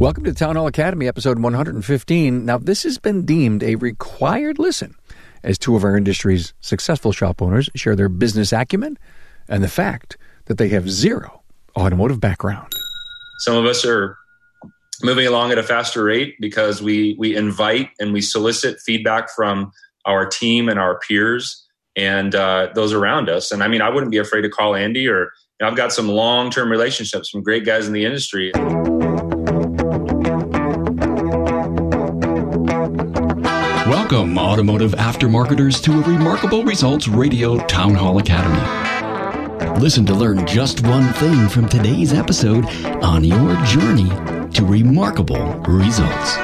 Welcome to Town Hall Academy, episode 115. Now, this has been deemed a required listen as two of our industry's successful shop owners share their business acumen and the fact that they have zero automotive background. Some of us are moving along at a faster rate because we we invite and we solicit feedback from our team and our peers and uh, those around us. And I mean, I wouldn't be afraid to call Andy or you know, I've got some long term relationships, some great guys in the industry. Welcome, automotive aftermarketers, to a Remarkable Results Radio Town Hall Academy. Listen to learn just one thing from today's episode on your journey to remarkable results.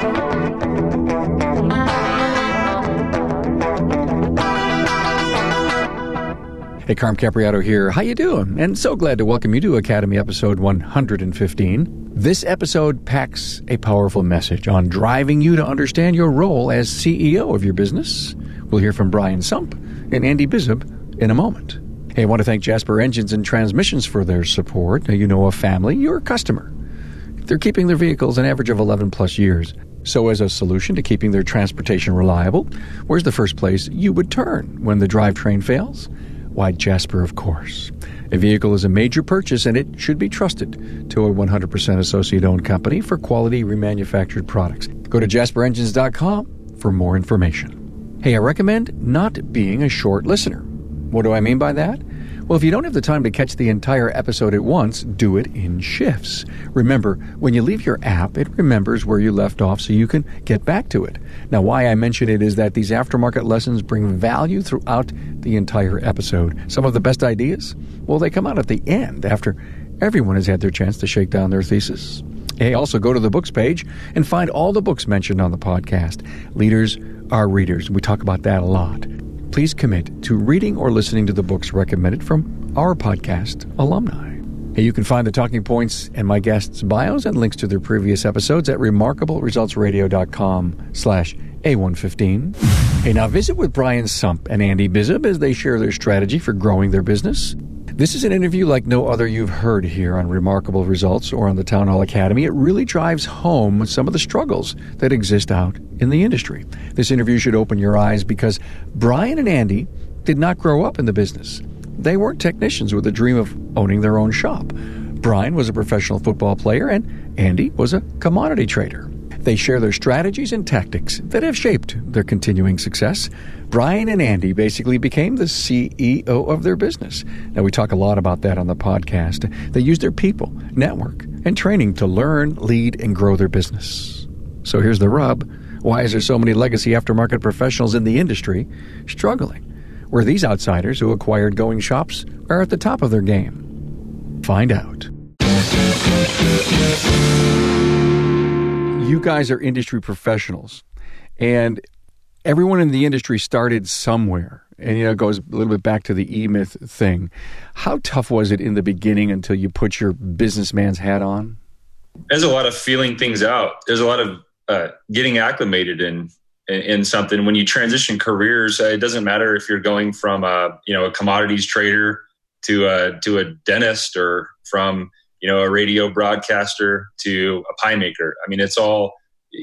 Hey, Carm Capobianco here. How you doing? And so glad to welcome you to Academy episode 115. This episode packs a powerful message on driving you to understand your role as CEO of your business. We'll hear from Brian Sump and Andy Bizub in a moment. Hey, I want to thank Jasper Engines and Transmissions for their support. Now, you know a family, you're a customer. They're keeping their vehicles an average of 11 plus years. So, as a solution to keeping their transportation reliable, where's the first place you would turn when the drivetrain fails? Why, Jasper, of course. A vehicle is a major purchase and it should be trusted to a 100% associate owned company for quality remanufactured products. Go to jasperengines.com for more information. Hey, I recommend not being a short listener. What do I mean by that? Well, if you don't have the time to catch the entire episode at once, do it in shifts. Remember, when you leave your app, it remembers where you left off so you can get back to it. Now, why I mention it is that these aftermarket lessons bring value throughout the entire episode. Some of the best ideas, well, they come out at the end after everyone has had their chance to shake down their thesis. Hey, also go to the books page and find all the books mentioned on the podcast. Leaders are readers. We talk about that a lot please commit to reading or listening to the books recommended from our podcast alumni. You can find the talking points and my guests' bios and links to their previous episodes at remarkableresultsradio.com slash A115. Hey, now visit with Brian Sump and Andy Bizub as they share their strategy for growing their business. This is an interview like no other you've heard here on Remarkable Results or on the Town Hall Academy. It really drives home some of the struggles that exist out in the industry. This interview should open your eyes because Brian and Andy did not grow up in the business. They weren't technicians with a dream of owning their own shop. Brian was a professional football player and Andy was a commodity trader. They share their strategies and tactics that have shaped their continuing success. Brian and Andy basically became the CEO of their business. Now, we talk a lot about that on the podcast. They use their people, network, and training to learn, lead, and grow their business. So here's the rub. Why is there so many legacy aftermarket professionals in the industry struggling? Where these outsiders who acquired going shops are at the top of their game. Find out you guys are industry professionals, and everyone in the industry started somewhere. And you know, it goes a little bit back to the E Myth thing. How tough was it in the beginning until you put your businessman's hat on? There's a lot of feeling things out. There's a lot of uh, getting acclimated in, in, in something. When you transition careers, uh, it doesn't matter if you're going from a you know a commodities trader to a to a dentist or from you know, a radio broadcaster to a pie maker. I mean, it's all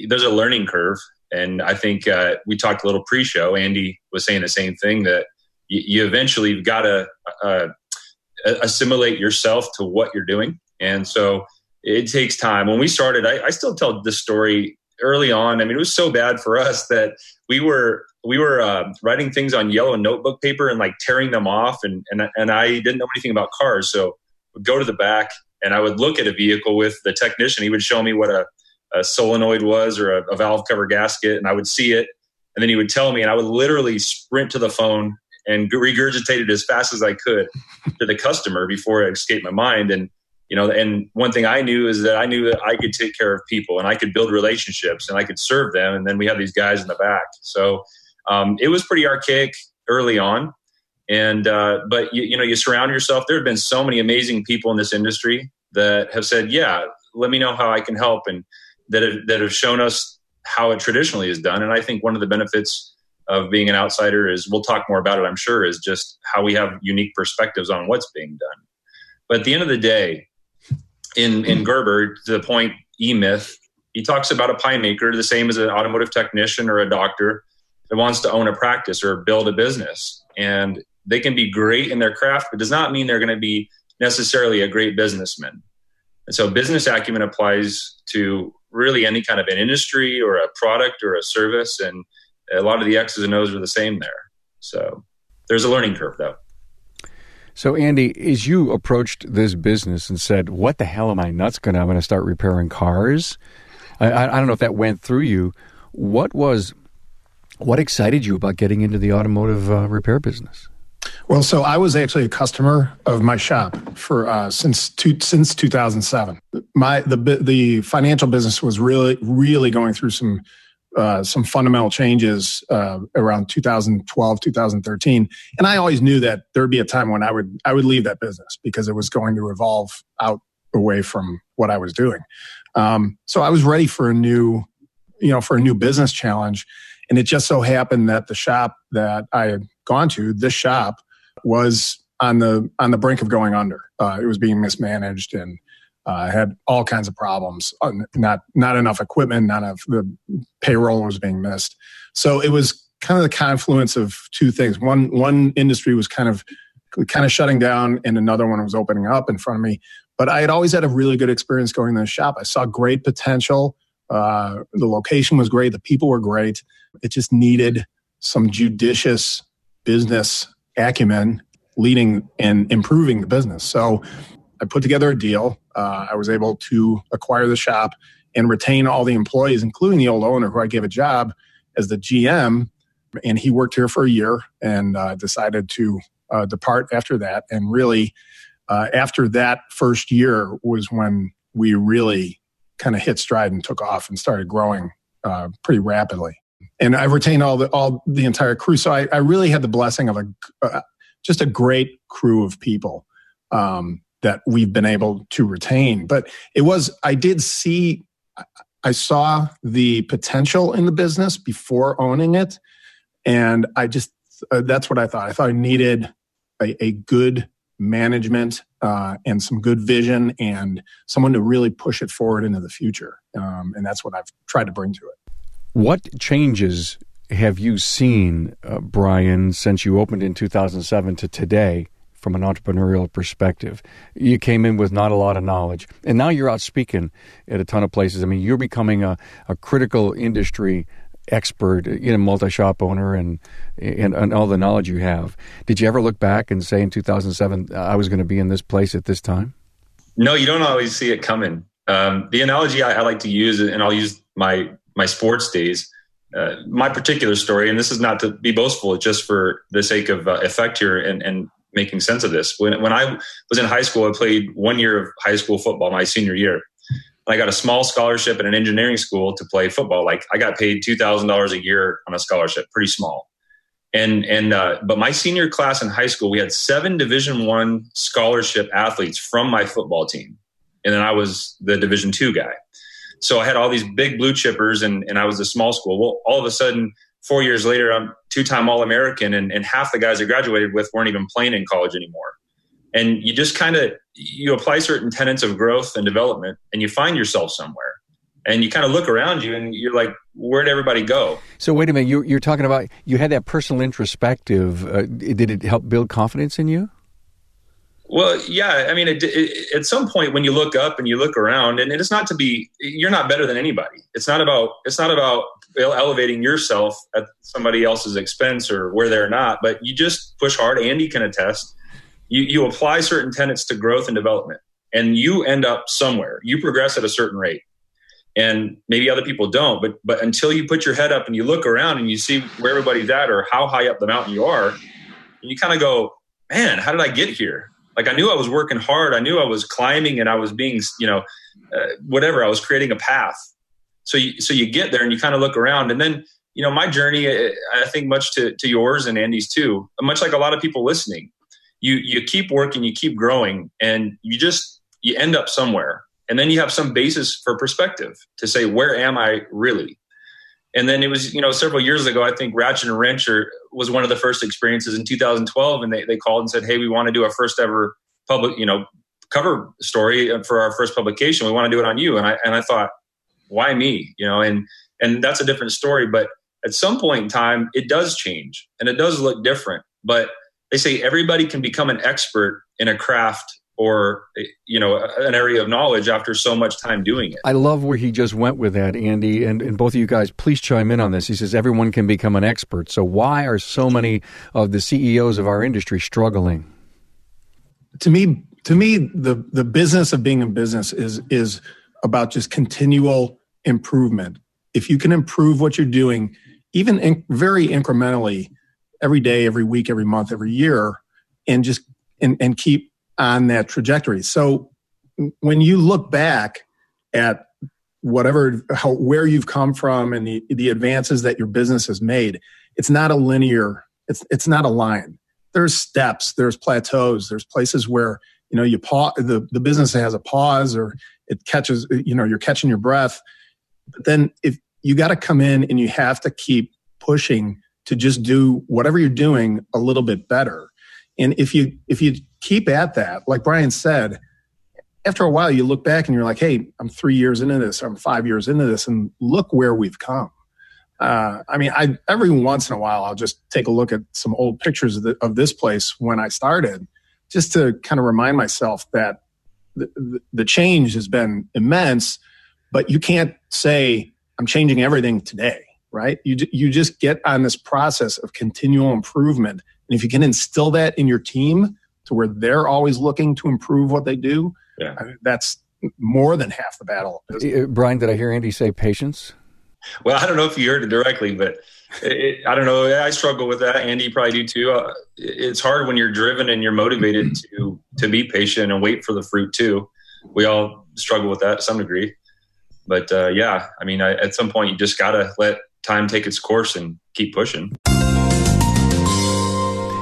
there's a learning curve, and I think uh, we talked a little pre-show. Andy was saying the same thing that you, you eventually got to uh, assimilate yourself to what you're doing, and so it takes time. When we started, I, I still tell this story early on. I mean, it was so bad for us that we were we were uh, writing things on yellow notebook paper and like tearing them off, and and and I didn't know anything about cars, so go to the back and I would look at a vehicle with the technician. He would show me what a, a solenoid was or a, a, valve cover gasket, and I would see it, and then he would tell me, and I would literally sprint to the phone and regurgitate it as fast as I could to the customer before it escaped my mind. And you know, and one thing I knew is that I knew that I could take care of people and I could build relationships and I could serve them. And then we have these guys in the back, so um, it was pretty archaic early on. And uh, but you, you know, you surround yourself. There have been so many amazing people in this industry that have said, "Yeah, let me know how I can help," and that have, that have shown us how it traditionally is done. And I think one of the benefits of being an outsider is we'll talk more about it. I'm sure is just how we have unique perspectives on what's being done. But at the end of the day, in in Gerber, to the point E Myth, He talks about a pie maker the same as an automotive technician or a doctor that wants to own a practice or build a business. And they can be great in their craft, but does not mean they're going to be necessarily a great businessman. And so business acumen applies to really any kind of an industry or a product or a service. And a lot of the X's and O's are the same there. So there's a learning curve though. So, Andy, as you approached this business and said, "What the hell am I nuts going to? I'm going to start repairing cars." I, I, don't know if that went through you. What was what excited you about getting into the automotive uh, repair business? Well, so I was actually a customer of my shop for uh, since two, since 2007. My the the financial business was really really going through some uh, some fundamental changes uh, around 2012 2013 and i always knew that there would be a time when i would i would leave that business because it was going to evolve out away from what i was doing. Um, so i was ready for a new you know for a new business challenge. And it just so happened that the shop that i gone to this shop was on the on the brink of going under uh, it was being mismanaged and uh, had all kinds of problems. Uh, not not enough equipment, none of the payroll was being missed. So it was kind of the confluence of two things. One one industry was kind of kind of shutting down, and another one was opening up in front of me. But I had always had a really good experience going to the shop. I saw great potential. Uh, the location was great. The people were great. It just needed some judicious business acumen leading and improving the business. So I put together a deal. Uh, I was able to acquire the shop and retain all the employees, including the old owner who I gave a job as the GM. And he worked here for a year and uh, decided to uh, depart after that. And really, uh, after that first year was when we really kind of hit stride and took off and started growing uh, pretty rapidly. And I retained all the all the entire crew, so I, I really had the blessing of a uh, just a great crew of people. Um, that we've been able to retain. But it was, I did see, I saw the potential in the business before owning it. And I just, uh, that's what I thought. I thought I needed a, a good management uh, and some good vision and someone to really push it forward into the future. Um, and that's what I've tried to bring to it. What changes have you seen, uh, Brian, since you opened in 2007 to today from an entrepreneurial perspective. You came in with not a lot of knowledge, and now you're out speaking at a ton of places. I mean, you're becoming a, a critical industry expert, you know, multi-shop owner, and, and, and all the knowledge you have. Did you ever look back and say in 2007 I was going to be in this place at this time? No, you don't always see it coming. Um, the analogy I, I, like to use, and I'll use my my sports days. Uh, my particular story, and this is not to be boastful, it's just for the sake of uh, effect here and, and making sense of this. When when I was in high school, I played one year of high school football my senior year. I got a small scholarship at an engineering school to play football. Like I got paid two thousand dollars a year on a scholarship, pretty small. And and uh, but my senior class in high school, we had seven Division One scholarship athletes from my football team, and then I was the Division Two guy. So I had all these big blue chippers, and and I was a small school. Well, all of a sudden, four years later, I'm two time All American, and, and half the guys I graduated with weren't even playing in college anymore. And you just kind of you apply certain tenets of growth and development, and you find yourself somewhere. And you kind of look around you, and you're like, "Where'd everybody go?" So wait a minute, you're, you're talking about you had that personal introspective. Uh, did it help build confidence in you? Well, yeah. I mean, it, it, at some point when you look up and you look around, and it's not to be you're not better than anybody. It's not about it's not about elevating yourself at somebody else's expense or where they're not, but you just push hard. Andy can attest. You you apply certain tenets to growth and development, and you end up somewhere. You progress at a certain rate, and maybe other people don't. But but until you put your head up and you look around and you see where everybody's at or how high up the mountain you are, you kind of go, man, how did I get here? Like I knew I was working hard. I knew I was climbing and I was being, you know, uh, whatever. I was creating a path. So you, so you get there and you kind of look around and then, you know, my journey, uh, I think much to, to yours and Andy's too, much like a lot of people listening, you, you keep working, you keep growing and you just, you end up somewhere. And then you have some basis for perspective to say, where am I really? And then it was, you know, several years ago, I think Ratchet and Wrencher was one of the first experiences in 2012. And they, they called and said, Hey, we want to do our first ever public, you know, cover story uh, for our first publication. We want to do it on you. And I, and I thought, why me? You know, and and that's a different story. But at some point in time, it does change and it does look different. But they say everybody can become an expert in a craft or you know an area of knowledge after so much time doing it. I love where he just went with that, Andy, and, and both of you guys, please chime in on this. He says everyone can become an expert. So why are so many of the CEOs of our industry struggling? To me, to me, the the business of being in business is is about just continual improvement. If you can improve what you're doing, even in, very incrementally, every day, every week, every month, every year, and just and, and keep on that trajectory. So when you look back at whatever how where you've come from and the, the advances that your business has made, it's not a linear, it's it's not a line. There's steps, there's plateaus, there's places where you know you pause the, the business has a pause or it catches you know you're catching your breath but then if you got to come in and you have to keep pushing to just do whatever you're doing a little bit better and if you if you keep at that like brian said after a while you look back and you're like hey i'm three years into this i'm five years into this and look where we've come uh, i mean i every once in a while i'll just take a look at some old pictures of, the, of this place when i started just to kind of remind myself that the, the change has been immense, but you can't say, I'm changing everything today, right? You, you just get on this process of continual improvement. And if you can instill that in your team to where they're always looking to improve what they do, yeah. I mean, that's more than half the battle. Uh, Brian, did I hear Andy say patience? Well, I don't know if you heard it directly, but it, I don't know. I struggle with that. Andy probably do too. Uh, it's hard when you're driven and you're motivated to to be patient and wait for the fruit too. We all struggle with that to some degree. But uh, yeah, I mean, I, at some point you just gotta let time take its course and keep pushing.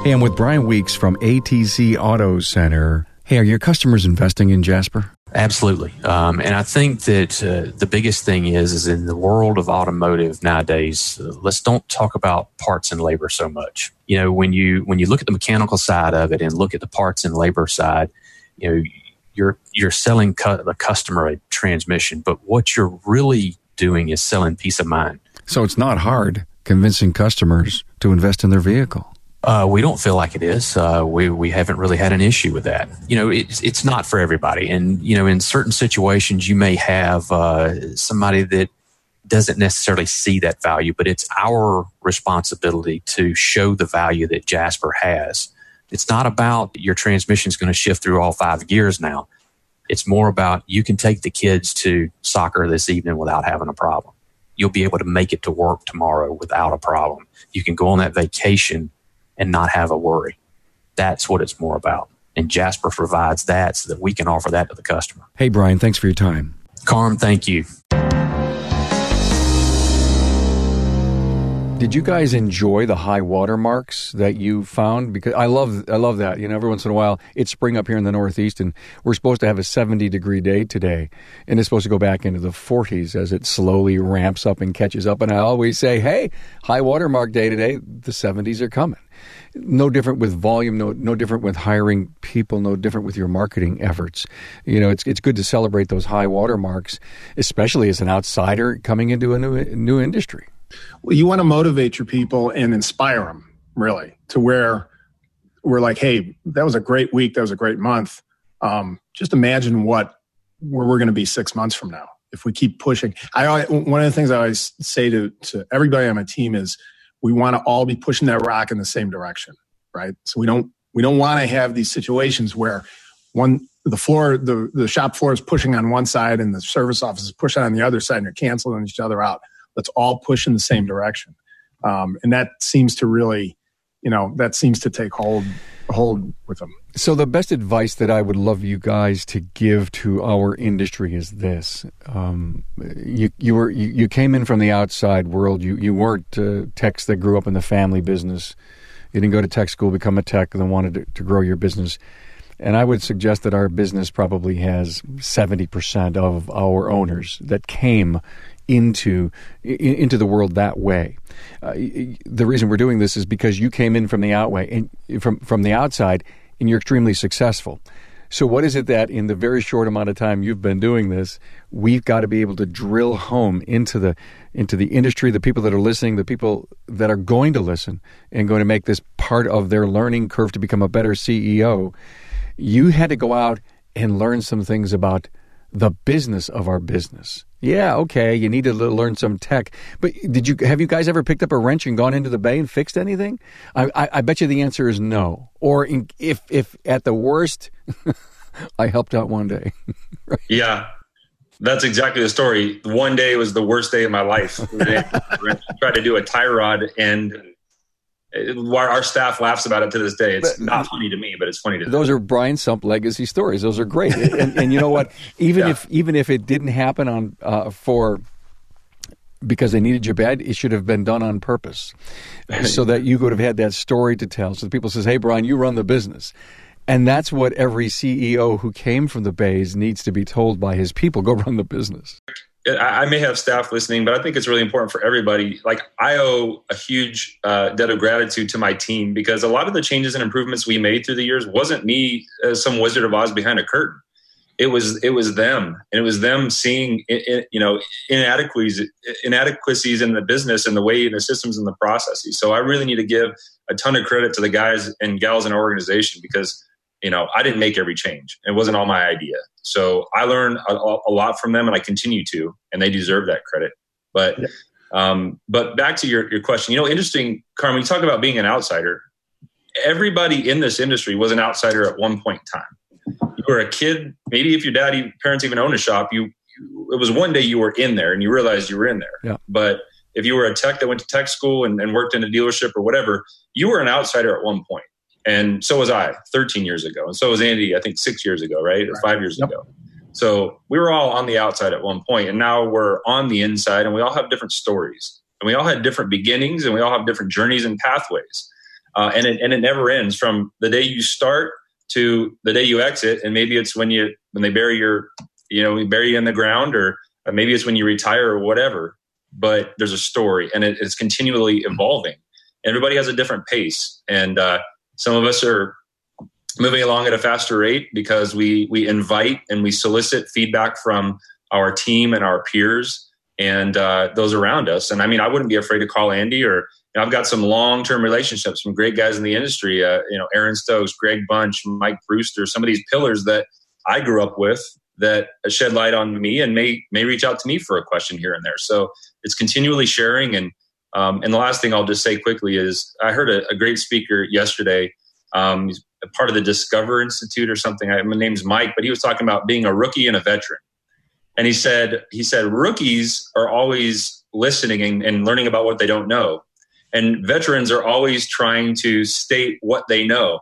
Hey, I'm with Brian Weeks from ATC Auto Center. Hey, are your customers investing in Jasper? Absolutely, um, and I think that uh, the biggest thing is is in the world of automotive nowadays. Uh, let's don't talk about parts and labor so much. You know, when you when you look at the mechanical side of it and look at the parts and labor side, you know, you're you're selling cu- the customer a transmission, but what you're really doing is selling peace of mind. So it's not hard convincing customers to invest in their vehicle. Uh, we don't feel like it is. Uh, we we haven't really had an issue with that. You know, it's it's not for everybody, and you know, in certain situations, you may have uh, somebody that doesn't necessarily see that value, but it's our responsibility to show the value that Jasper has. It's not about your transmission is going to shift through all five gears now. It's more about you can take the kids to soccer this evening without having a problem. You'll be able to make it to work tomorrow without a problem. You can go on that vacation and not have a worry. That's what it's more about. And Jasper provides that so that we can offer that to the customer. Hey, Brian, thanks for your time. Carm, thank you. Did you guys enjoy the high water marks that you found? Because I love, I love that. You know, every once in a while it's spring up here in the Northeast, and we're supposed to have a 70 degree day today, and it's supposed to go back into the 40s as it slowly ramps up and catches up. And I always say, "Hey, high water mark day today. The 70s are coming." No different with volume, no no different with hiring people, no different with your marketing efforts. You know, it's it's good to celebrate those high water marks, especially as an outsider coming into a new new industry. Well, you want to motivate your people and inspire them really to where we're like, hey, that was a great week, that was a great month. Um, just imagine what where we're going to be six months from now if we keep pushing. I one of the things I always say to to everybody on my team is we want to all be pushing that rock in the same direction, right? So we don't we don't want to have these situations where one the floor the the shop floor is pushing on one side and the service office is pushing on the other side and you're canceling each other out let's all push in the same direction. Um, and that seems to really, you know, that seems to take hold hold with them. So the best advice that I would love you guys to give to our industry is this: um, you you were you, you, came in from the outside world. You you weren't uh, techs that grew up in the family business. You didn't go to tech school, become a tech, and then wanted to, to grow your business. And I would suggest that our business probably has 70% of our owners that came into into the world that way. Uh, the reason we're doing this is because you came in from the outway and from from the outside, and you're extremely successful. So, what is it that in the very short amount of time you've been doing this, we've got to be able to drill home into the into the industry, the people that are listening, the people that are going to listen, and going to make this part of their learning curve to become a better CEO? You had to go out and learn some things about the business of our business. Yeah, okay, you need to learn some tech. But did you have you guys ever picked up a wrench and gone into the bay and fixed anything? I, I, I bet you the answer is no. Or in, if if at the worst, I helped out one day. right? Yeah, that's exactly the story. One day was the worst day of my life. tried to do a tie rod and our staff laughs about it to this day. It's but, not funny to me, but it's funny to those them. are Brian Sump legacy stories. Those are great. and, and, you know what? Even yeah. if even if it didn't happen on uh, for because they needed you bad, it should have been done on purpose, so that you could have had that story to tell. So the people says, "Hey, Brian, you run the business." And that's what every CEO who came from the Bays needs to be told by his people go run the business. I may have staff listening, but I think it's really important for everybody. Like I owe a huge uh, debt of gratitude to my team because a lot of the changes and improvements we made through the years wasn't me as some Wizard of Oz behind a curtain. It was it was them, and it was them seeing you know inadequacies inadequacies in the business and the way the systems and the processes. So I really need to give a ton of credit to the guys and gals in our organization because you know, I didn't make every change. It wasn't all my idea. So I learned a, a lot from them and I continue to, and they deserve that credit. But, yeah. um, but back to your, your question, you know, interesting, Carmen, you talk about being an outsider. Everybody in this industry was an outsider at one point in time. You were a kid, maybe if your daddy, parents even owned a shop, you, you it was one day you were in there and you realized you were in there. Yeah. But if you were a tech that went to tech school and, and worked in a dealership or whatever, you were an outsider at one point. And so was I 13 years ago. And so was Andy, I think six years ago, right? Or five years yep. ago. So we were all on the outside at one point, and now we're on the inside, and we all have different stories, and we all had different beginnings, and we all have different journeys and pathways, uh, and it and it never ends from the day you start to the day you exit, and maybe it's when you when they bury your, you know, we bury you in the ground, or maybe it's when you retire or whatever. But there's a story, and it, it's continually evolving. Everybody has a different pace, and uh, some of us are moving along at a faster rate because we we invite and we solicit feedback from our team and our peers and uh, those around us. And I mean, I wouldn't be afraid to call Andy or you know, I've got some long term relationships, some great guys in the industry. Uh, you know, Aaron Stokes, Greg Bunch, Mike Brewster, some of these pillars that I grew up with that shed light on me and may may reach out to me for a question here and there. So it's continually sharing and um, and the last thing I'll just say quickly is I heard a, a great speaker yesterday. Um, he's part of the Discover Institute or something. I, my name's Mike, but he was talking about being a rookie and a veteran. And he said, he said, rookies are always listening and, and learning about what they don't know. And veterans are always trying to state what they know.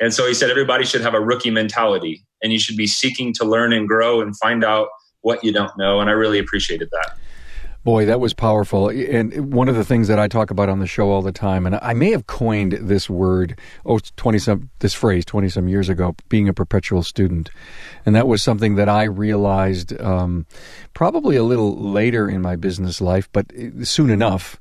And so he said, everybody should have a rookie mentality and you should be seeking to learn and grow and find out what you don't know. And I really appreciated that. Boy, that was powerful. And one of the things that I talk about on the show all the time, and I may have coined this word, oh, 20 some, this phrase 20 some years ago, being a perpetual student. And that was something that I realized um, probably a little later in my business life, but soon enough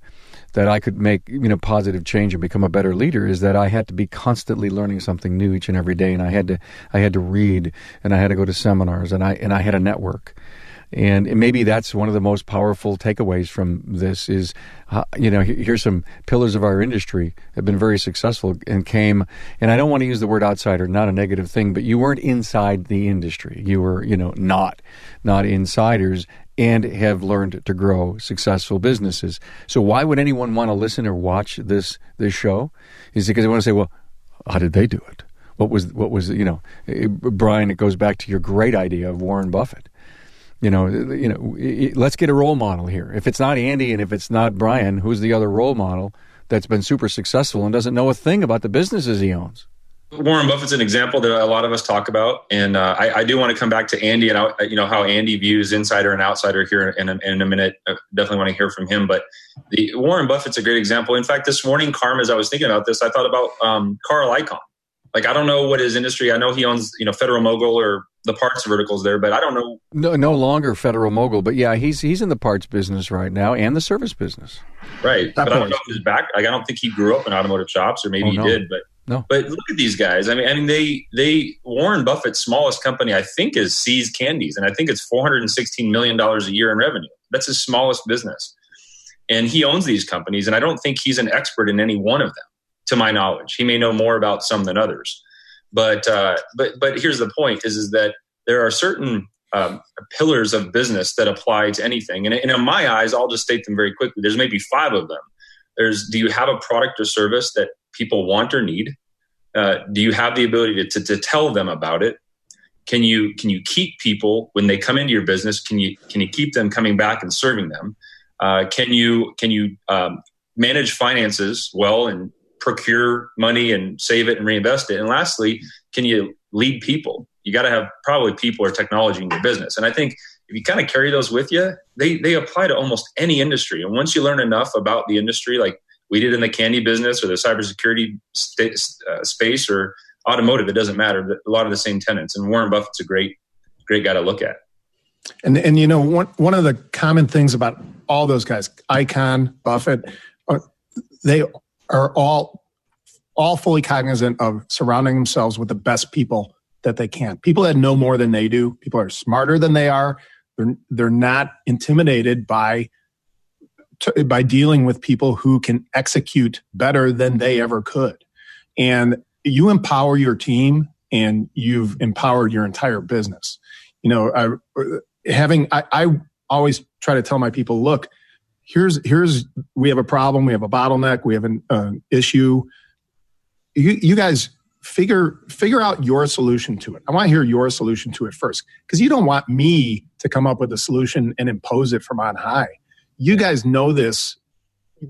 that I could make you know positive change and become a better leader is that I had to be constantly learning something new each and every day and I had to I had to read and I had to go to seminars and I and I had a network and maybe that's one of the most powerful takeaways from this is, uh, you know, here's some pillars of our industry have been very successful and came, and I don't want to use the word outsider, not a negative thing, but you weren't inside the industry. You were, you know, not, not insiders and have learned to grow successful businesses. So why would anyone want to listen or watch this, this show? Is because they want to say, well, how did they do it? What was, what was, you know, Brian, it goes back to your great idea of Warren Buffett you know, you know, let's get a role model here. If it's not Andy and if it's not Brian, who's the other role model that's been super successful and doesn't know a thing about the businesses he owns? Warren Buffett's an example that a lot of us talk about, and uh, I, I, do want to come back to Andy and you know how Andy views insider and outsider here in a, in a minute. I definitely want to hear from him, but the, Warren Buffett's a great example. In fact, this morning, Carm, as I was thinking about this, I thought about um, Carl Icahn. Like I don't know what his industry. I know he owns you know Federal Mogul or the parts verticals there, but I don't know. No, no longer Federal Mogul, but yeah, he's he's in the parts business right now and the service business. Right, that but point. I don't know if his back. Like I don't think he grew up in automotive shops, or maybe oh, no. he did. But No. But look at these guys. I mean, I mean, they they Warren Buffett's smallest company, I think, is See's Candies, and I think it's four hundred and sixteen million dollars a year in revenue. That's his smallest business, and he owns these companies. And I don't think he's an expert in any one of them, to my knowledge. He may know more about some than others, but uh, but but here's the point: is is that there are certain um, pillars of business that apply to anything, and, and in my eyes, I'll just state them very quickly. There's maybe five of them. There's do you have a product or service that people want or need? Uh, do you have the ability to, to, to tell them about it? Can you can you keep people when they come into your business? Can you can you keep them coming back and serving them? Uh, can you can you um, manage finances well and procure money and save it and reinvest it? And lastly, can you lead people? You got to have probably people or technology in your business. And I think if you kind of carry those with you, they they apply to almost any industry. And once you learn enough about the industry, like we did in the candy business or the cybersecurity st- uh, space or automotive, it doesn't matter. A lot of the same tenants. And Warren Buffett's a great, great guy to look at. And and you know one one of the common things about all those guys, Icahn, Buffett, they are all all fully cognizant of surrounding themselves with the best people that they can. People that know more than they do. People are smarter than they are. They're they're not intimidated by to, by dealing with people who can execute better than they ever could. And you empower your team and you've empowered your entire business. You know, I, having, I, I always try to tell my people, look, here's, here's, we have a problem. We have a bottleneck. We have an uh, issue. You, you guys figure, figure out your solution to it. I want to hear your solution to it first because you don't want me to come up with a solution and impose it from on high you guys know this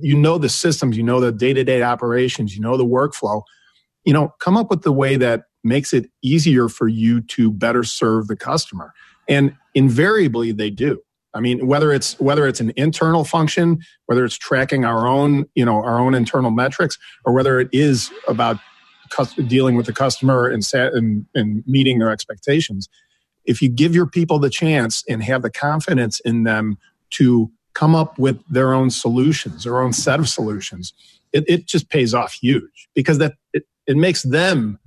you know the systems you know the day-to-day operations you know the workflow you know come up with the way that makes it easier for you to better serve the customer and invariably they do i mean whether it's whether it's an internal function whether it's tracking our own you know our own internal metrics or whether it is about dealing with the customer and, and, and meeting their expectations if you give your people the chance and have the confidence in them to come up with their own solutions, their own set of solutions, it, it just pays off huge because that it, it makes them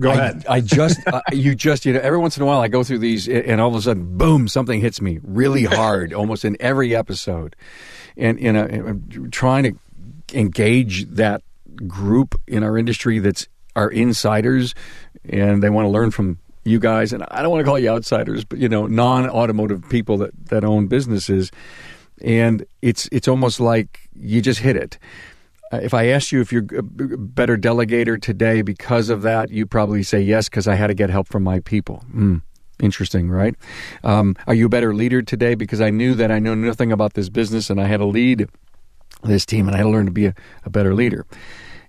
go I, ahead. I just, uh, you just, you know, every once in a while I go through these and all of a sudden, boom, something hits me really hard, almost in every episode. And, and I'm trying to engage that group in our industry that's our insiders and they want to learn from you guys, and I don't want to call you outsiders, but you know, non-automotive people that that own businesses, and it's it's almost like you just hit it. Uh, if I asked you if you're a better delegator today because of that, you probably say yes because I had to get help from my people. Mm, interesting, right? Um, are you a better leader today because I knew that I know nothing about this business and I had to lead this team and I had to learn to be a, a better leader.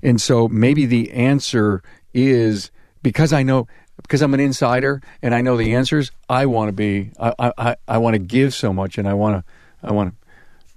And so maybe the answer is because I know because I'm an insider and I know the answers, I want to be, I, I, I want to give so much and I want to, I want to,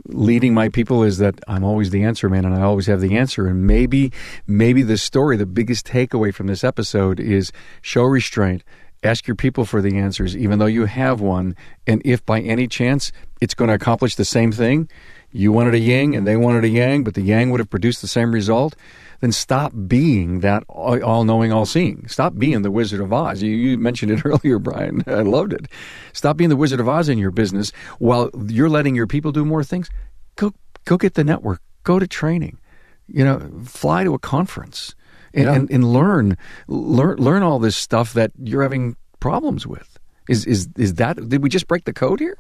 leading my people is that I'm always the answer man and I always have the answer. And maybe, maybe the story, the biggest takeaway from this episode is show restraint. Ask your people for the answers, even though you have one. And if by any chance it's going to accomplish the same thing, you wanted a yin and they wanted a yang, but the yang would have produced the same result then stop being that all knowing, all seeing. Stop being the Wizard of Oz. You, you, mentioned it earlier, Brian. I loved it. Stop being the Wizard of Oz in your business while you're letting your people do more things. Go, go get the network. Go to training. You know, fly to a conference and, yeah. and, and learn, learn, learn all this stuff that you're having problems with. Is, is, is that, did we just break the code here?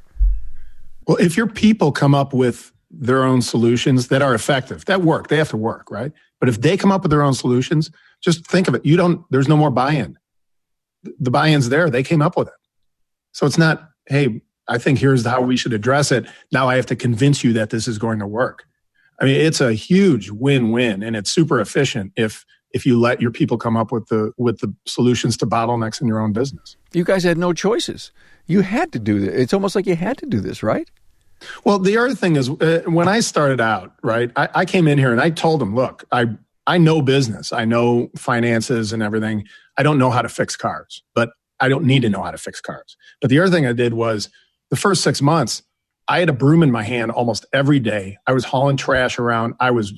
Well, if your people come up with their own solutions that are effective, that work, they have to work, right? But if they come up with their own solutions, just think of it. You don't, there's no more buy in. The buy in's there. They came up with it. So it's not, hey, I think here's how we should address it. Now I have to convince you that this is going to work. I mean, it's a huge win-win and it's super efficient if if you let your people come up with the with the solutions to bottlenecks in your own business. You guys had no choices. You had to do this. It's almost like you had to do this, right? Well, the other thing is uh, when I started out, right, I, I came in here and I told them, look, I, I know business, I know finances and everything. I don't know how to fix cars, but I don't need to know how to fix cars. But the other thing I did was the first six months, I had a broom in my hand almost every day. I was hauling trash around. I was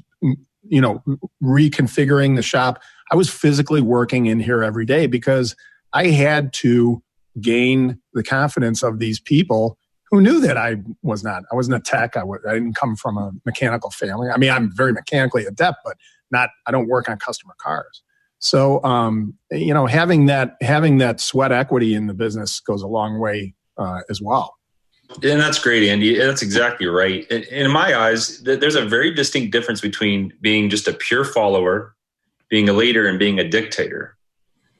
you know, reconfiguring the shop. I was physically working in here every day because I had to gain the confidence of these people who knew that I was not, I wasn't a tech. I w- I didn't come from a mechanical family. I mean, I'm very mechanically adept, but not, I don't work on customer cars. So, um, you know, having that, having that sweat equity in the business goes a long way uh, as well. And that's great, Andy. That's exactly right. In my eyes, there's a very distinct difference between being just a pure follower, being a leader, and being a dictator.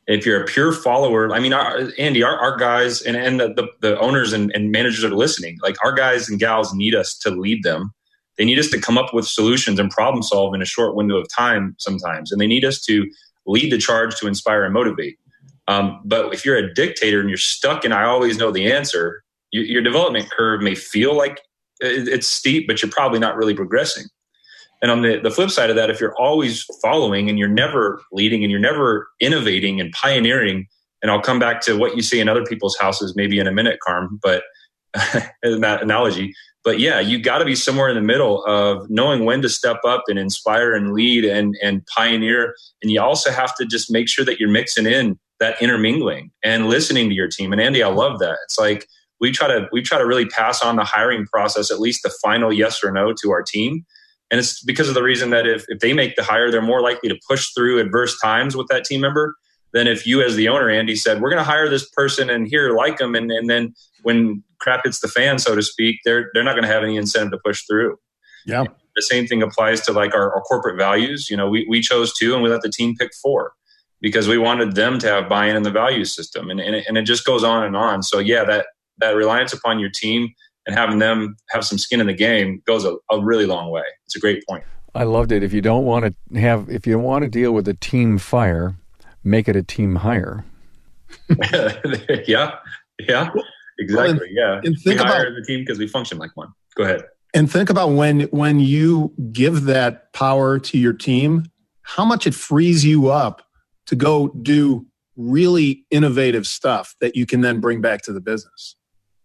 If you're a pure follower, I mean, our, Andy, our, our, guys and, and the, the, the owners and, and managers are listening. Like our guys and gals need us to lead them. They need us to come up with solutions and problem solve in a short window of time sometimes. And they need us to lead the charge to inspire and motivate. Um, but if you're a dictator and you're stuck and I always know the answer, you, your development curve may feel like it's steep, but you're probably not really progressing. And on the, the flip side of that, if you're always following and you're never leading and you're never innovating and pioneering, and I'll come back to what you see in other people's houses maybe in a minute, Carm, but in that analogy. But yeah, you got to be somewhere in the middle of knowing when to step up and inspire and lead and, and pioneer. And you also have to just make sure that you're mixing in that intermingling and listening to your team. And Andy, I love that. It's like we try to we try to really pass on the hiring process, at least the final yes or no to our team. And it's because of the reason that if, if they make the hire, they're more likely to push through adverse times with that team member than if you as the owner, Andy, said, We're gonna hire this person and here like them and, and then when crap hits the fan, so to speak, they're they're not gonna have any incentive to push through. Yeah. The same thing applies to like our, our corporate values. You know, we, we chose two and we let the team pick four because we wanted them to have buy-in in the value system and, and, it, and it just goes on and on so yeah that that reliance upon your team and having them have some skin in the game goes a, a really long way. It's a great point. I loved it. If you don't want to have if you want to deal with a team fire make it a team hire. Yeah yeah exactly well, and, yeah. and think we hire about, the team because we function like one. Go ahead. And think about when when you give that power to your team how much it frees you up to go do really innovative stuff that you can then bring back to the business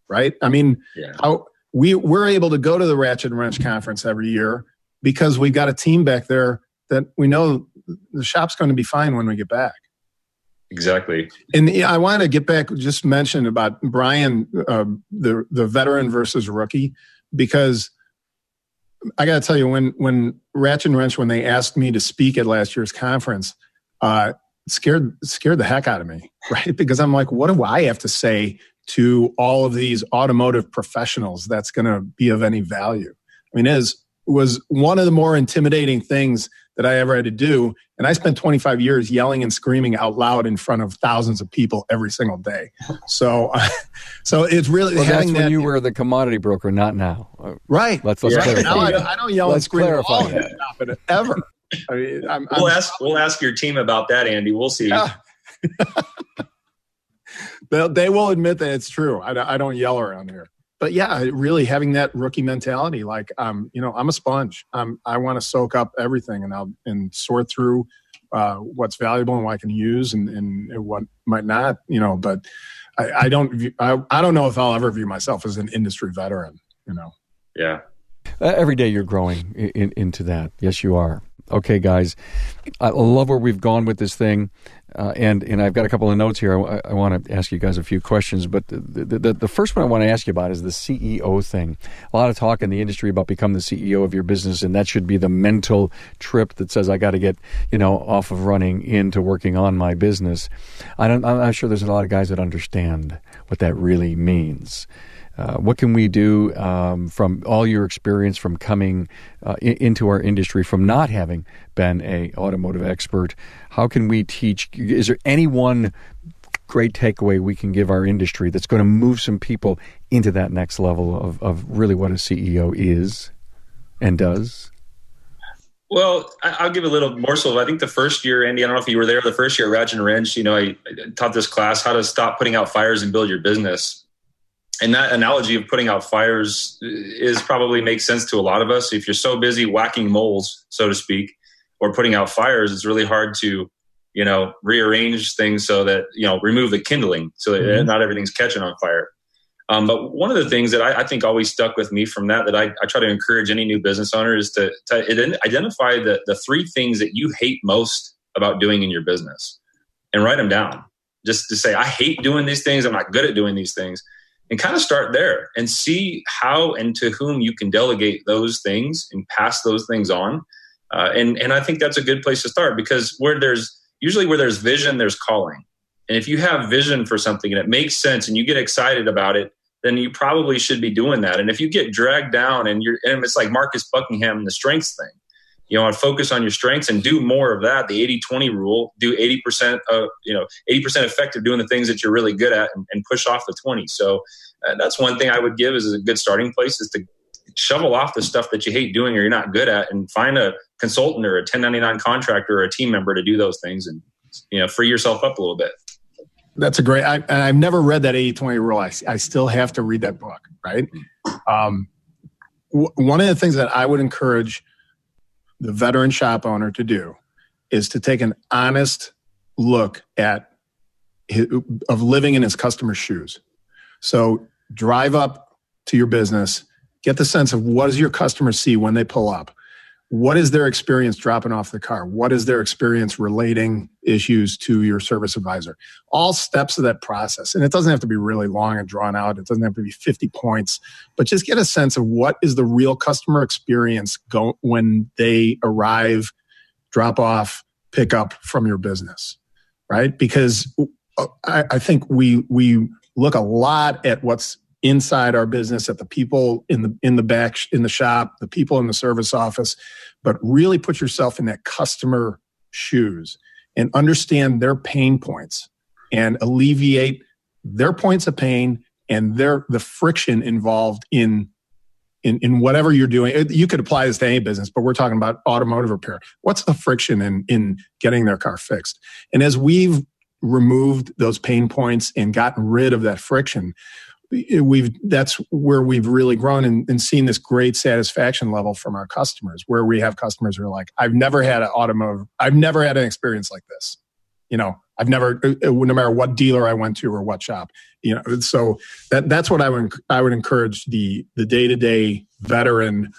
right i mean yeah. how we we're able to go to the ratchet and wrench conference every year because we've got a team back there that we know the shop's going to be fine when we get back exactly and i want to get back just mention about brian uh, the the veteran versus rookie because i got to tell you when when ratchet and wrench when they asked me to speak at last year's conference uh, scared scared the heck out of me, right? Because I'm like, what do I have to say to all of these automotive professionals that's going to be of any value? I mean, is was one of the more intimidating things that I ever had to do. And I spent 25 years yelling and screaming out loud in front of thousands of people every single day. So, uh, so it's really well, that's when that, you were the commodity broker, not now. Right. Let's let's yeah. clarify. Now I, I, don't yell let's and scream clarify that. ever. I mean, I'm, we'll I'm, ask we'll ask your team about that, Andy. We'll see. Yeah. they, they will admit that it's true. I, I don't yell around here, but yeah, really having that rookie mentality, like um, you know, I'm a sponge. Um, I want to soak up everything and I'll and sort through uh, what's valuable and what I can use and, and what might not. You know, but I, I don't view, I, I don't know if I'll ever view myself as an industry veteran. You know. Yeah. Uh, every day you're growing in, in, into that. Yes, you are. Okay, guys, I love where we've gone with this thing, uh, and and I've got a couple of notes here. I, I want to ask you guys a few questions, but the, the, the first one I want to ask you about is the CEO thing. A lot of talk in the industry about become the CEO of your business, and that should be the mental trip that says I got to get you know off of running into working on my business. I don't, I'm sure there's a lot of guys that understand what that really means. Uh, what can we do um, from all your experience from coming uh, in, into our industry, from not having been a automotive expert? How can we teach? Is there any one great takeaway we can give our industry that's going to move some people into that next level of, of really what a CEO is and does? Well, I'll give a little morsel. I think the first year, Andy, I don't know if you were there, the first year at Ratchet and Wrench, you know, I, I taught this class how to stop putting out fires and build your business and that analogy of putting out fires is probably makes sense to a lot of us. If you're so busy whacking moles, so to speak, or putting out fires, it's really hard to, you know, rearrange things so that you know remove the kindling so that mm-hmm. not everything's catching on fire. Um, but one of the things that I, I, think always stuck with me from that, that I, I try to encourage any new business owner is to, to identify the, the three things that you hate most about doing in your business and write them down. Just to say, I hate doing these things. I'm not good at doing these things. And kind of start there and see how and to whom you can delegate those things and pass those things on. Uh, and, and I think that's a good place to start because where there's usually where there's vision, there's calling. And if you have vision for something and it makes sense and you get excited about it, then you probably should be doing that. And if you get dragged down and you're, and it's like Marcus Buckingham, the strengths thing, you know, and focus on your strengths and do more of that. The 80 20 rule, do 80% of, you know, 80% effective doing the things that you're really good at and, and push off the 20. So uh, that's one thing I would give as a good starting place is to shovel off the stuff that you hate doing or you're not good at and find a consultant or a 1099 contractor or a team member to do those things and, you know, free yourself up a little bit. That's a great, I, and I've never read that 80 20 rule. I, I still have to read that book, right? Um, w- one of the things that I would encourage the veteran shop owner to do is to take an honest look at his, of living in his customer's shoes. So drive up to your business, get the sense of what does your customer see when they pull up? What is their experience dropping off the car? What is their experience relating issues to your service advisor? All steps of that process. And it doesn't have to be really long and drawn out. It doesn't have to be 50 points, but just get a sense of what is the real customer experience go when they arrive, drop off, pick up from your business, right? Because uh, I, I think we, we look a lot at what's inside our business at the people in the in the back in the shop the people in the service office but really put yourself in that customer shoes and understand their pain points and alleviate their points of pain and their the friction involved in in, in whatever you're doing. You could apply this to any business but we're talking about automotive repair. What's the friction in in getting their car fixed? And as we've removed those pain points and gotten rid of that friction we've that's where we've really grown and, and, seen this great satisfaction level from our customers where we have customers who are like i've never had an automotive i've never had an experience like this. You know i've never uh, uh, no matter what dealer i went to or what shop you know so that that's what i would i would encourage the the day-to-day veteran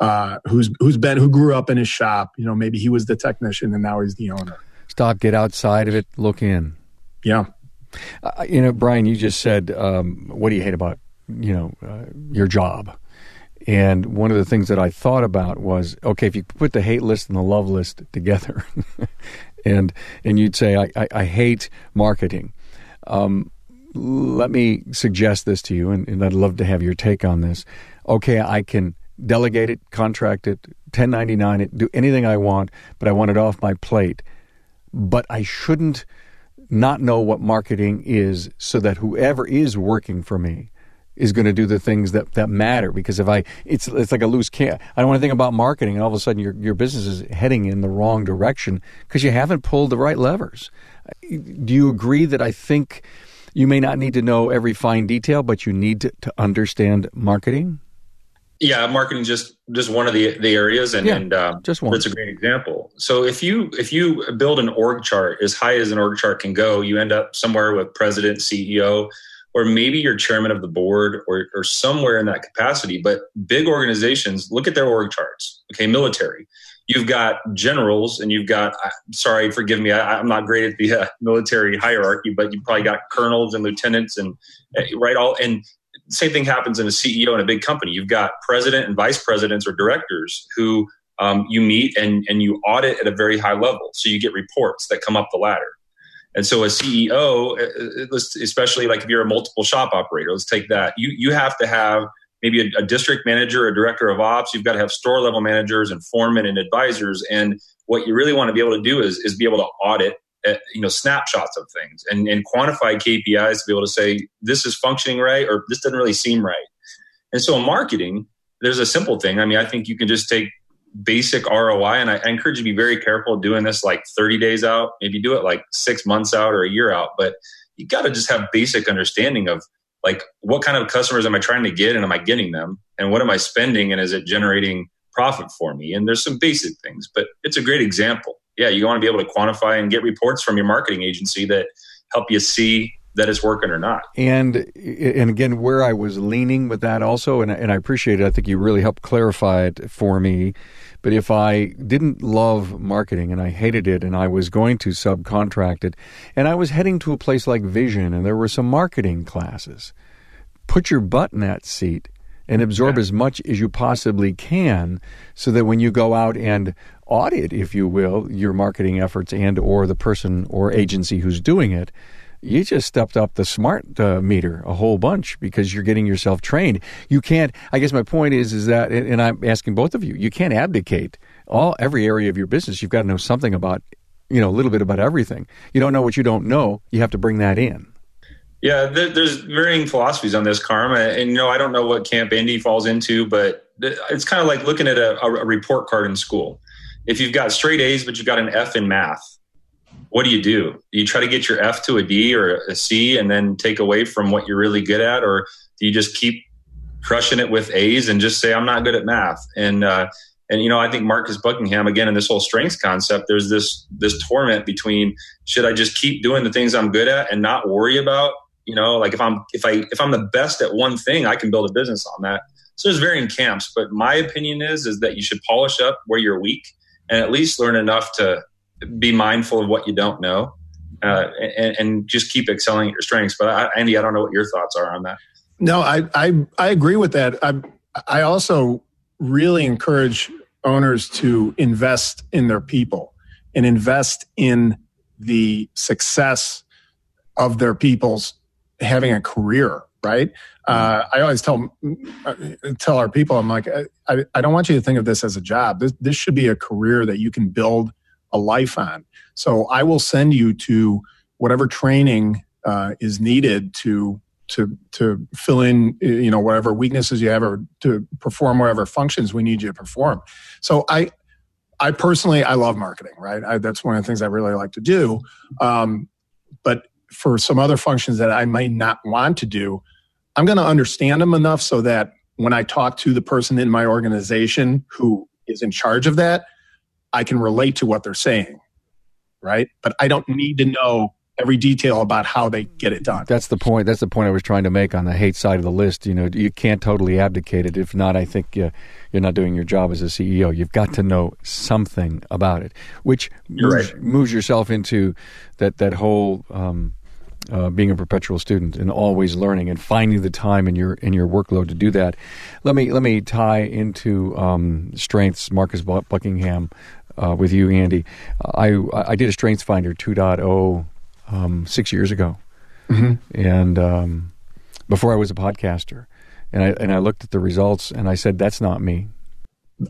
uh, who's who's been who grew up in his shop you know maybe he was the technician and now he's the owner. Stop get outside of it look in. Yeah uh, you know, Brian, you just said, um, what do you hate about, you know, uh, your job? And one of the things that I thought about was, okay, if you put the hate list and the love list together, and and you'd say, I, I, I hate marketing. Um, let me suggest this to you, and, and I'd love to have your take on this. Okay, I can delegate it, contract it, 1099 it, do anything I want, but I want it off my plate. But I shouldn't not know what marketing is so that whoever is working for me is going to do the things that, that matter because if I it's it's like a loose can I don't want to think about marketing and all of a sudden your your business is heading in the wrong direction because you haven't pulled the right levers. Do you agree that I think you may not need to know every fine detail but you need to, to understand marketing? Yeah marketing just just one of the the areas and, yeah, and um, just one. that's a great example. So if you if you build an org chart as high as an org chart can go you end up somewhere with president ceo or maybe you're chairman of the board or, or somewhere in that capacity but big organizations look at their org charts okay? Military. You've got generals and you've got sorry forgive me I, am not great at the uh, military hierarchy but you've probably got colonels and lieutenants and uh, right all and same thing happens in a CEO in a big company. You've got president and vice presidents or directors who um, you meet and, and you audit at a very high level. So you get reports that come up the ladder. And so a CEO, uh, uh, especially like if you're a multiple shop operator, let's take that. You, you have to have maybe a, a district manager, a director of ops. You've got to have store level managers and foremen and advisors. And what you really want to be able to do is, is be able to audit at, you know snapshots of things and, and quantify KPIs to be able to say this is functioning right or this doesn't really seem right. And so in marketing, there's a simple thing. I mean, I think you can just take basic ROI, and I, I encourage you to be very careful doing this like 30 days out. Maybe do it like six months out or a year out, but you got to just have basic understanding of like what kind of customers am I trying to get and am I getting them and what am I spending and is it generating profit for me? And there's some basic things, but it's a great example yeah, you want to be able to quantify and get reports from your marketing agency that help you see that it's working or not. And and again, where I was leaning with that also, and and I appreciate it. I think you really helped clarify it for me. But if I didn't love marketing and I hated it and I was going to subcontract it and I was heading to a place like Vision and there were some marketing classes, put your butt in that seat and absorb yeah. as much as you possibly can so that when you go out and audit if you will your marketing efforts and or the person or agency who's doing it you just stepped up the smart uh, meter a whole bunch because you're getting yourself trained. You can't. I guess my point is is that, and I'm asking both of you, you can't abdicate all every area of your business. You've got to know something about, you know, a little bit about everything. You don't know what you don't know. You have to bring that in. Yeah, there's varying philosophies on this, Carm, and you know, I don't know what camp Andy falls into, but it's kind of like looking at a, a report card in school. If you've got straight A's but you've got an F in math, what do you do? Do you try to get your F to a D or a C and then take away from what you're really good at, or do you just keep crushing it with A's and just say I'm not good at math? And uh, and you know, I think Marcus Buckingham again in this whole strengths concept. There's this this torment between should I just keep doing the things I'm good at and not worry about you know like if I'm if I if I'm the best at one thing, I can build a business on that. So there's varying camps, but my opinion is is that you should polish up where you're weak and at least learn enough to be mindful of what you don't know uh, and, and, just keep excelling at your strengths. But I, Andy, I don't know what your thoughts are on that. No, I I, I agree with that. I I also really encourage owners to invest in their people and invest in the success of their people's having a career right uh, i always tell uh, tell our people i'm like I, I don't want you to think of this as a job this, this should be a career that you can build a life on. So I will send you to whatever training uh, is needed to to to fill in you know whatever weaknesses you have or to perform whatever functions we need you to perform. So I I personally I love marketing, right? I, that's one of the things I really like to do. Um, but for some other functions that I might not want to do, I'm going to understand them enough so that when I talk to the person in my organization who is in charge of that, I can relate to what they're saying, right? But I don't need to know every detail about how they get it done. That's the point. That's the point I was trying to make on the hate side of the list. You know, you can't totally abdicate it. If not, I think you, you're not doing your job as a CEO. You've got to know something about it, which moves, right. moves, yourself into that that whole. Um, uh, being a perpetual student and always learning and finding the time in your in your workload to do that. Let me let me tie into um, strengths. Marcus Buckingham uh, with you, Andy. I I did a Strengths Finder 2.0 um, six years ago, mm-hmm. and um, before I was a podcaster, and I and I looked at the results and I said, "That's not me."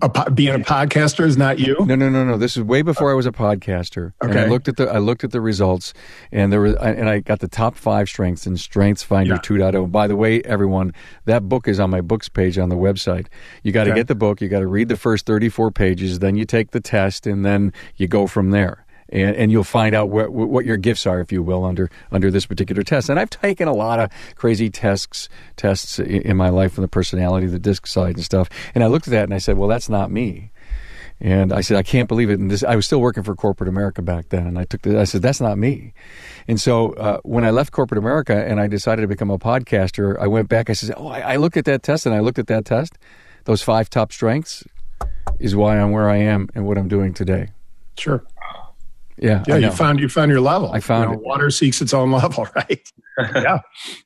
A, being a podcaster is not you. No, no, no, no. This is way before I was a podcaster. Okay. And I looked at the I looked at the results, and there was and I got the top five strengths in Strengths Finder yeah. 2.0. By the way, everyone, that book is on my books page on the website. You got to okay. get the book. You got to read the first 34 pages. Then you take the test, and then you go from there and, and you'll find out what, what your gifts are, if you will, under under this particular test. And I've taken a lot of crazy tests tests in my life from the personality, the DISC side, and stuff. And I looked at that and I said, well, that's not me. And I said, I can't believe it. And this, I was still working for corporate America back then. And I took the, I said, that's not me. And so uh, when I left corporate America and I decided to become a podcaster, I went back. I said, oh, I, I looked at that test and I looked at that test. Those five top strengths is why I'm where I am and what I'm doing today. Sure. Yeah, yeah. You found you found your level. I found you know, water seeks its own level, right? yeah.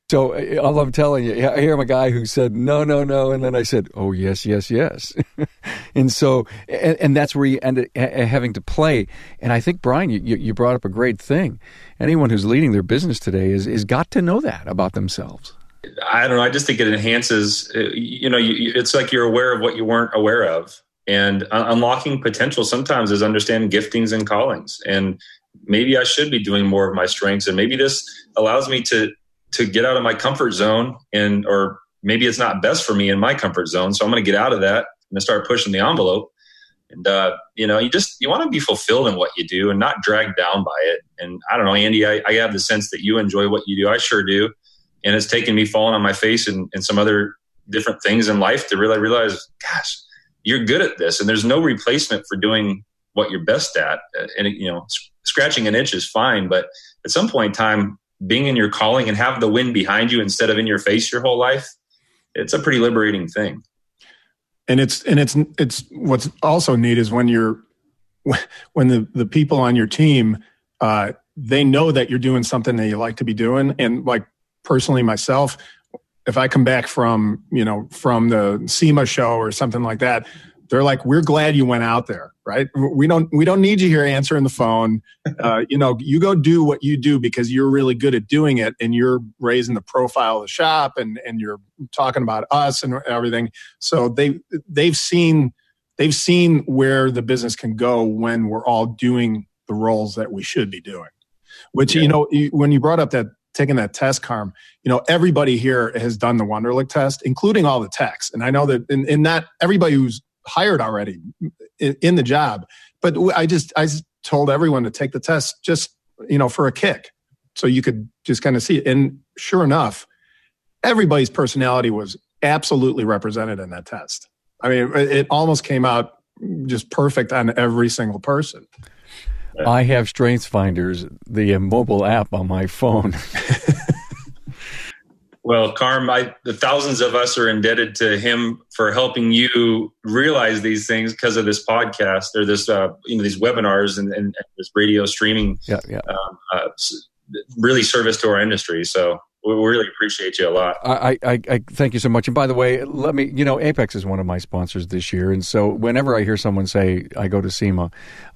So uh, all I'm telling you, here I hear a guy who said no, no, no, and then I said, oh yes, yes, yes, and so and, and, that's where you end up having to play. And I think Brian, you, you brought up a great thing. Anyone who's leading their business today is is got to know that about themselves. I don't know. I just think it enhances. Uh, you know, you, it's like you're aware of what you weren't aware of and unlocking potential sometimes is understanding giftings and callings. And maybe I should be doing more of my strengths. And maybe this allows me to to get out of my comfort zone and or maybe it's not best for me in my comfort zone. So I'm going to get out of that and start pushing the envelope. And uh, you know, you just you want to be fulfilled in what you do and not dragged down by it. And I don't know, Andy, I, I have the sense that you enjoy what you do. I sure do. And it's taken me falling on my face and, and some other different things in life to really realize, gosh, you're good at this and there's no replacement for doing what you're best at and you know scratching an itch is fine but at some point in time being in your calling and have the wind behind you instead of in your face your whole life, it's a pretty liberating thing. And it's and it's it's what's also neat is when you're when the the people on your team uh, they know that you're doing something that you like to be doing, and like personally myself, if I come back from you know from the SEMA show or something like that, they're like, "We're glad you went out there, right? We don't we don't need you here answering the phone. Uh, you know, you go do what you do because you're really good at doing it, and you're raising the profile of the shop, and and you're talking about us and everything. So they they've seen they've seen where the business can go when we're all doing the roles that we should be doing. Which yeah. you know, when you brought up that taking that test, Carm, you know, everybody here has done the Wonderlic test, including all the techs. And I know that in, in that everybody who's hired already in, in the job. But I just I just told everyone to take the test just you know for a kick, so you could just kind of see it. And sure enough, everybody's personality was absolutely represented in that test. I mean, it almost came out just perfect on every single person. I have Strengths Finders, the mobile app on my phone. Well, Carm, I, the thousands of us are indebted to him for helping you realize these things because of this podcast or this, uh, you know, these webinars and, and, and this radio streaming. Yeah, yeah. Um, uh, really service to our industry. So we really appreciate you a lot. I, I, I, thank you so much. And by the way, let me, you know, AAPEX is one of my sponsors this year. And so whenever I hear someone say, I go to SEMA,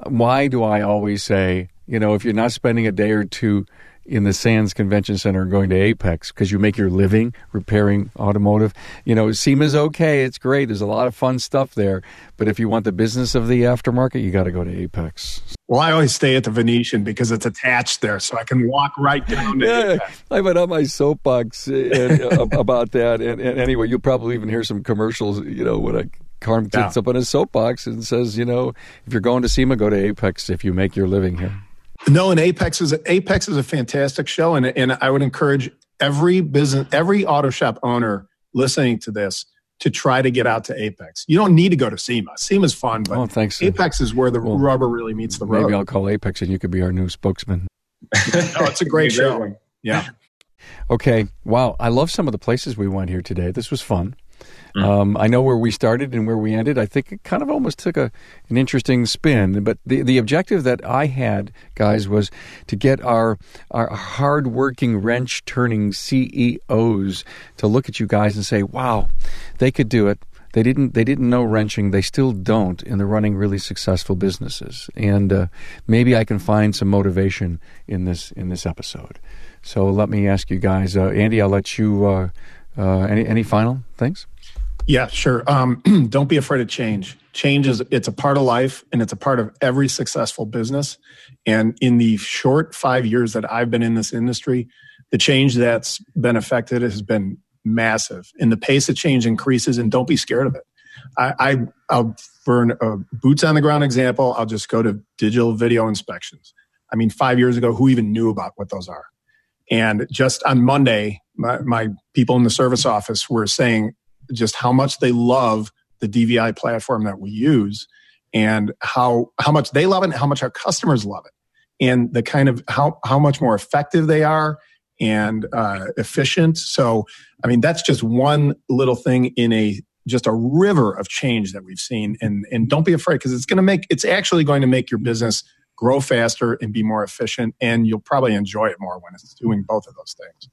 why do I always say, you know, if you're not spending a day or two in the Sands Convention Center and going to AAPEX because you make your living repairing automotive. You know, SEMA's okay. It's great. There's a lot of fun stuff there. But if you want the business of the aftermarket, you got to go to AAPEX. Well, I always stay at the Venetian because it's attached there, so I can walk right down to yeah, AAPEX. I went on my soapbox and, uh, about that. And, and, anyway, you'll probably even hear some commercials, you know, when I Carm gets yeah. up on his soapbox and says, you know, if you're going to SEMA, go to AAPEX if you make your living here. No, and AAPEX is AAPEX is a fantastic show, and and I would encourage every business, every auto shop owner listening to this to try to get out to AAPEX. You don't need to go to SEMA. SEMA's fun, but oh, thanks. AAPEX is where the well, rubber really meets the road. Maybe I'll call AAPEX and you could be our new spokesman. no, oh, it's a great show. Yeah. Okay. Wow. I love some of the places we went here today. This was fun. Mm. Um, I know where we started and where we ended. I think it kind of almost took a, an interesting spin. But the, the objective that I had, guys, was to get our, our hardworking, wrench turning CEOs to look at you guys and say, wow, they could do it. They didn't. They didn't know wrenching. They still don't, and they're running really successful businesses. And uh, maybe I can find some motivation in this in this episode. So let me ask you guys, uh, Andy. I'll let you. Uh, uh any any final things? Yeah, sure. Um, don't be afraid of change. Change is it's a part of life and it's a part of every successful business. And in the short five years that I've been in this industry, the change that's been affected has been massive. And the pace of change increases. And don't be scared of it. I, I I'll for a boots on the ground example. I'll just go to digital video inspections. I mean, five years ago, who even knew about what those are? And just on Monday, my, my people in the service office were saying just how much they love the DVI platform that we use and how how much they love it and how much our customers love it and the kind of how how much more effective they are and uh, efficient. So i mean that's just one little thing in a just a river of change that we've seen. And and don't be afraid because it's going to make it's actually going to make your business grow faster and be more efficient and you'll probably enjoy it more when it's doing both of those things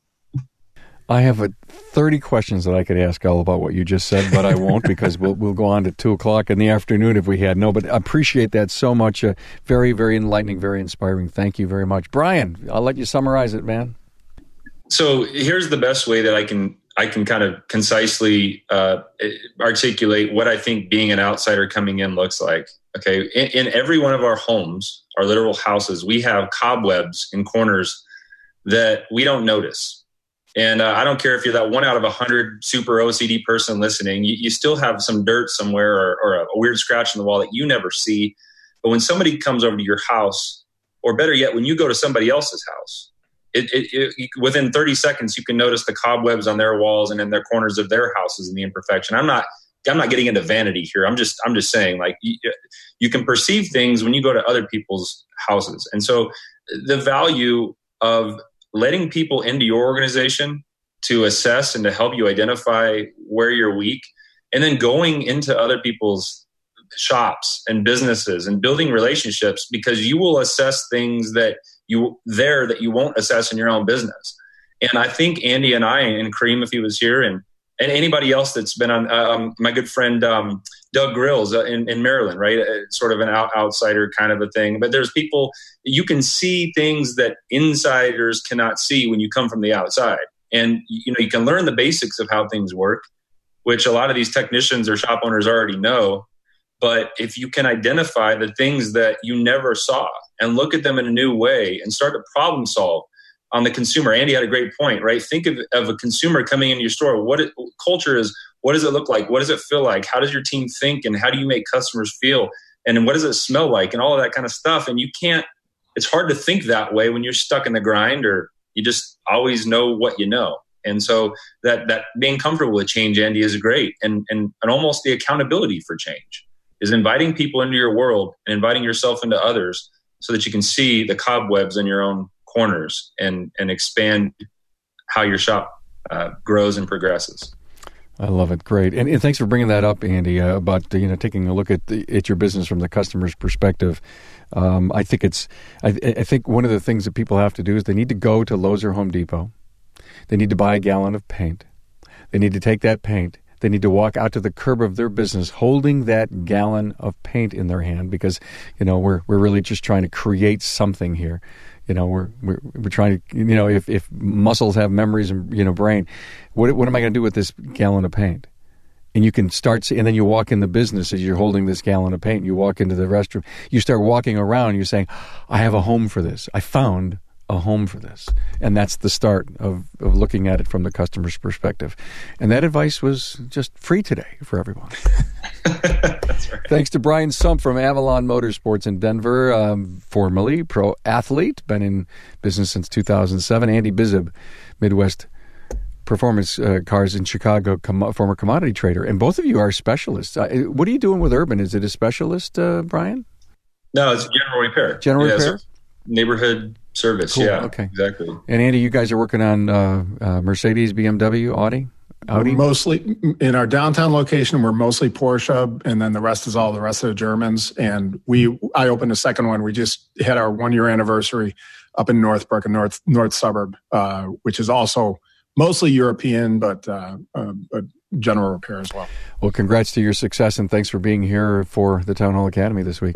I have a 30 questions that I could ask all about what you just said, but I won't because we'll, we'll go on to 2 o'clock in the afternoon if we had. No, but I appreciate that so much. Uh, very, very enlightening, very inspiring. Thank you very much. Brian, I'll let you summarize it, man. So here's the best way that I can I can kind of concisely uh, articulate what I think being an outsider coming in looks like. Okay, in, in every one of our homes, our literal houses, we have cobwebs in corners that we don't notice and uh, I don't care if you're that one out of a hundred super OCD person listening, you, you still have some dirt somewhere or, or a, a, weird scratch in the wall that you never see. But when somebody comes over to your house, or better yet, when you go to somebody else's house, it, it, it, within 30 seconds you can notice the cobwebs on their walls and in their corners of their houses and the imperfection. I'm not I'm not getting into vanity here. I'm just I'm just saying like you, you can perceive things when you go to other people's houses, and so the value of letting people into your organization to assess and to help you identify where you're weak and then going into other people's shops and businesses and building relationships because you will assess things that you there that you won't assess in your own business. And i think andy and i and Kareem if he was here and and anybody else that's been on um, my good friend um, Doug Grills uh, in, in, Maryland, right? Uh, sort of an out, outsider kind of a thing. But there's people you can see things that insiders cannot see when you come from the outside, and you know you can learn the basics of how things work, which a lot of these technicians or shop owners already know. But if you can identify the things that you never saw and look at them in a new way and start to problem solve on the consumer, Andy had a great point, right? Think of, of a consumer coming into your store. What it, culture is, what does it look like? What does it feel like? How does your team think? And how do you make customers feel? And what does it smell like? And all of that kind of stuff. And you can't, it's hard to think that way when you're stuck in the grind or you just always know what you know. And so that that being comfortable with change, Andy, is great. And and, and almost the accountability for change is inviting people into your world and inviting yourself into others so that you can see the cobwebs in your own corners and and expand how your shop uh, grows and progresses. I love it. Great, and, and thanks for bringing that up, Andy. Uh, about you know taking a look at the, at your business from the customer's perspective. Um, I think it's. I, I, think one of the things that people have to do is they need to go to Lowe's or Home Depot. They need to buy a gallon of paint. They need to take that paint they need to walk out to the curb of their business holding that gallon of paint in their hand because, you know, we're, we're really just trying to create something here. You know, we're, we're, we're trying to, you know, if, if muscles have memories and, you know, brain, what, what am I going to do with this gallon of paint? and you can start and then you walk in the business as you're holding this gallon of paint you walk into the restroom you start walking around you're saying i have a home for this i found a home for this. And that's the start of, of looking at it from the customer's perspective. And that advice was just free today for everyone. that's right. Thanks to Brian Sump from Avalon Motorsports in Denver, um, formerly pro athlete, been in business since 2007. Andy Bizib, Midwest Performance uh, Cars in Chicago, com- former commodity trader. And both of you are specialists. Uh, what are you doing with Urban? Is it a specialist, uh, Brian? No, it's general repair. General yeah, repair? neighborhood service. Cool. Yeah, okay, exactly. And Andy, you guys are working on uh, uh, Mercedes, BMW, Audi. Audi? Mostly in our downtown location, we're mostly Porsche, and then the rest is all the rest of the Germans. And we, I opened a second one. We just had our one year anniversary up in Northbrook, a north north suburb, uh, which is also mostly European, but uh, uh, but general repair as well. Well, congrats to your success, and thanks for being here for the Town Hall Academy this week.